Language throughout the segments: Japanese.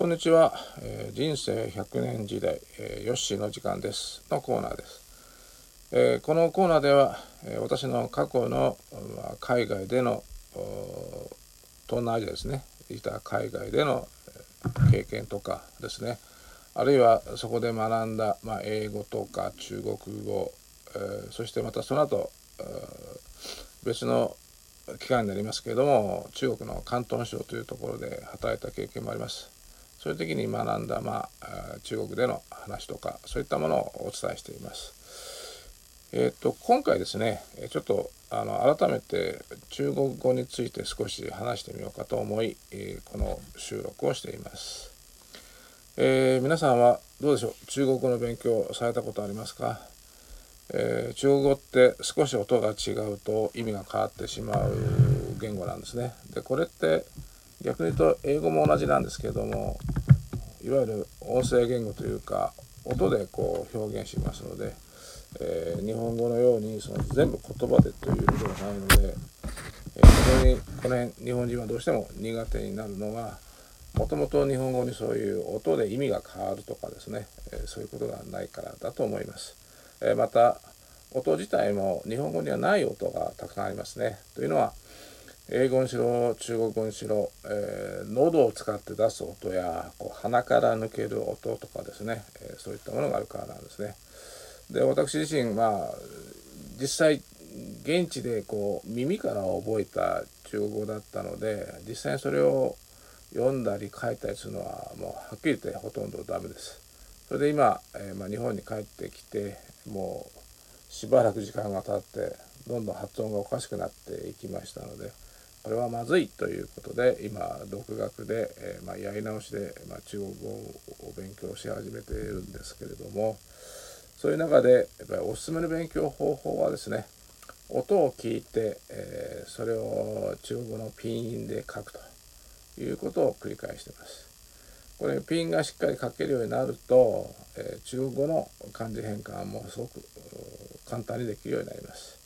こんにちは、えー、人生100年時代、えー、ヨッシーの時間です。のコーナーです、えー、このコーナーでは、え私の過去の、まあ、海外での東南アジアですね。いた海外での経験とかですね。あるいはそこで学んだ、まあ、英語とか中国語、えそしてまたその後別の機関になりますけれども中国の広東省というところで働いた経験もあります。そういう時に学んだ、まあ、中国での話とかそういったものをお伝えしています。えーと、今回ですねちょっとあの改めて中国語について少し話してみようかと思い、この収録をしています、えー、皆さんはどうでしょう？中国語の勉強されたことありますか、え、中国語って少し音が違うと意味が変わってしまう言語なんですね。でこれって逆に言うと英語も同じなんですけれどもいわゆる音声言語というか音でこう表現しますので、えー、日本語のようにその全部言葉でということがないので、えー、非常にこの辺日本人はどうしても苦手になるのがもともと日本語にそういう音で意味が変わるとかですね、えー、そういうことがないからだと思います。えまた音自体も日本語にはない音がたくさんありますね。というのは英語にしろ中国語にしろ、えー、喉を使って出す音やこう鼻から抜ける音とかですね、えー、そういったものがあるからなんですね。で私自身まあ実際現地でこう耳から覚えた中国語だったので実際にそれを読んだり書いたりするのはもうはっきり言ってほとんどダメです。それで今、えー、まあ、日本に帰ってきてもうしばらく時間が経ってどんどん発音がおかしくなっていきましたので。これはまずいということで今独学で、えー、まあ、やり直しで、まあ、中国語を勉強し始めているんですけれどもそういう中でやっぱりおすすめの勉強方法はですね音を聞いて、えー、それを中国語のピン音で書くということを繰り返してます。これピンがしっかり書けるようになると、えー、中国語の漢字変換もすごく簡単にできるようになります。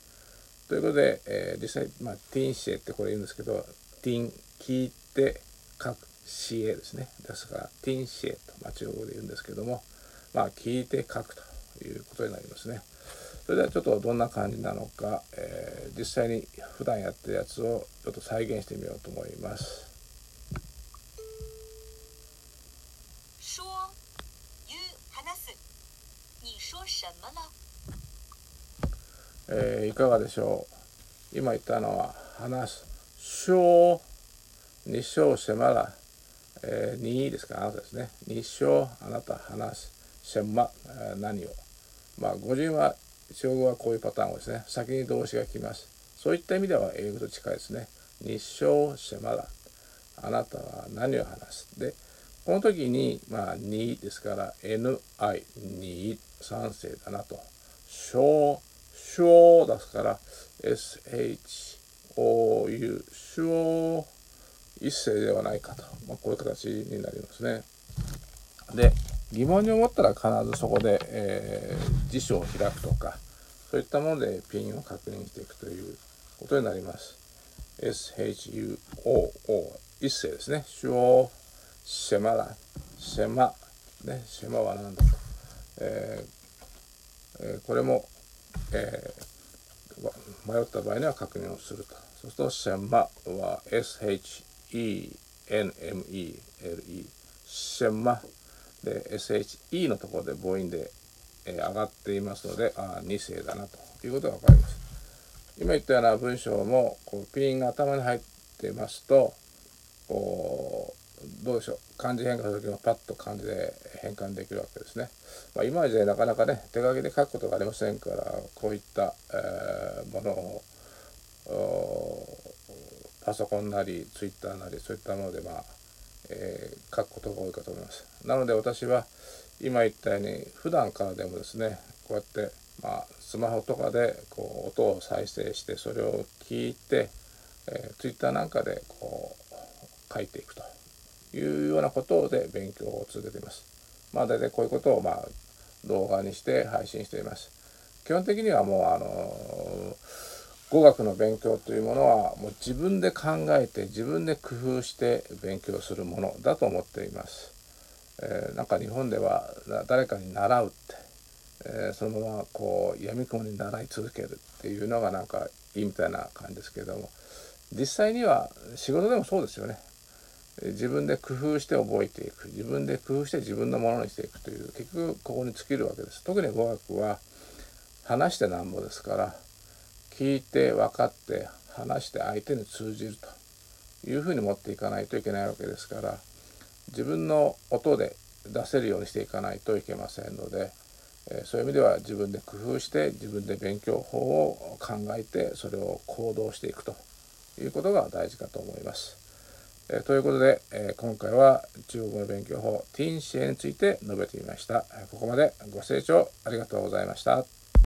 ということで、えー、実際、まあ、ティンシエってこれ言うんですけど、ティン、聞いて書くシエですね。ですから、ティンシエと、まあ、中国語で言うんですけども、まあ、聞いて書くということになりますね。それではちょっとどんな感じなのか、えー、実際に普段やってるやつをちょっと再現してみようと思います。说、言う、話す。你说什么了？えー、いかがでしょう？今言ったのは話す小日照迫ら、えー、にですかあなたですね。日照あなた話すせま、え、何を。まあ語順は中国はこういうパターンをですね先に動詞が来ます。そういった意味では英語と近いですね。日照迫らあなたは何を話す。でこの時にまあにですから ni に賛成だなと。小小ですから SHOU 小一世ではないかと、まあ、こういう形になりますね。で疑問に思ったら必ずそこで、えー、辞書を開くとかそういったものでピンを確認していくということになります。SHUOO 一世ですね。小シェマラシェマねシェマは何だと、えーえー、これもえー、迷った場合には確認をすると。そうすると、シェンマは SHENMELE。シェンマで SHE のところで母音で、えー、上がっていますので、あ2世だなということが分かります。今言ったような文章もこうピンが頭に入っていますと、こうどうでしょう漢字変化する時もパッと漢字で変換できるわけですね。まあ、今までなかなかね手書きで書くことがありませんからこういった、えー、ものをパソコンなりツイッターなりそういったもので、まあえー、書くことが多いかと思います。なので私は今言ったように普段からでもですねこうやって、まあ、スマホとかでこう音を再生してそれを聞いて、えー、ツイッターなんかでこう書いていくと。いうようなことで勉強を続けています。まあ大体こういうことをまあ動画にして配信しています。基本的にはもうあの語学の勉強というものはもう自分で考えて自分で工夫して勉強するものだと思っています。えー、なんか日本では誰かに習うって、えー、そのままこうやみくもに習い続けるっていうのがなんかいいみたいな感じですけれども実際には仕事でもそうですよね。自分で工夫して覚えていく。自分で工夫して自分のものにしていくという。結局ここに尽きるわけです。特に語学は話してなんぼですから。聞いて分かって話して相手に通じるというふうに持っていかないといけないわけですから。自分の音で出せるようにしていかないといけませんので、えそういう意味では自分で工夫して自分で勉強法を考えてそれを行動していくということが大事かと思います。えということで、え今回は中国語の勉強法ティンシエについて述べてみました。ここまでご清聴ありがとうございました。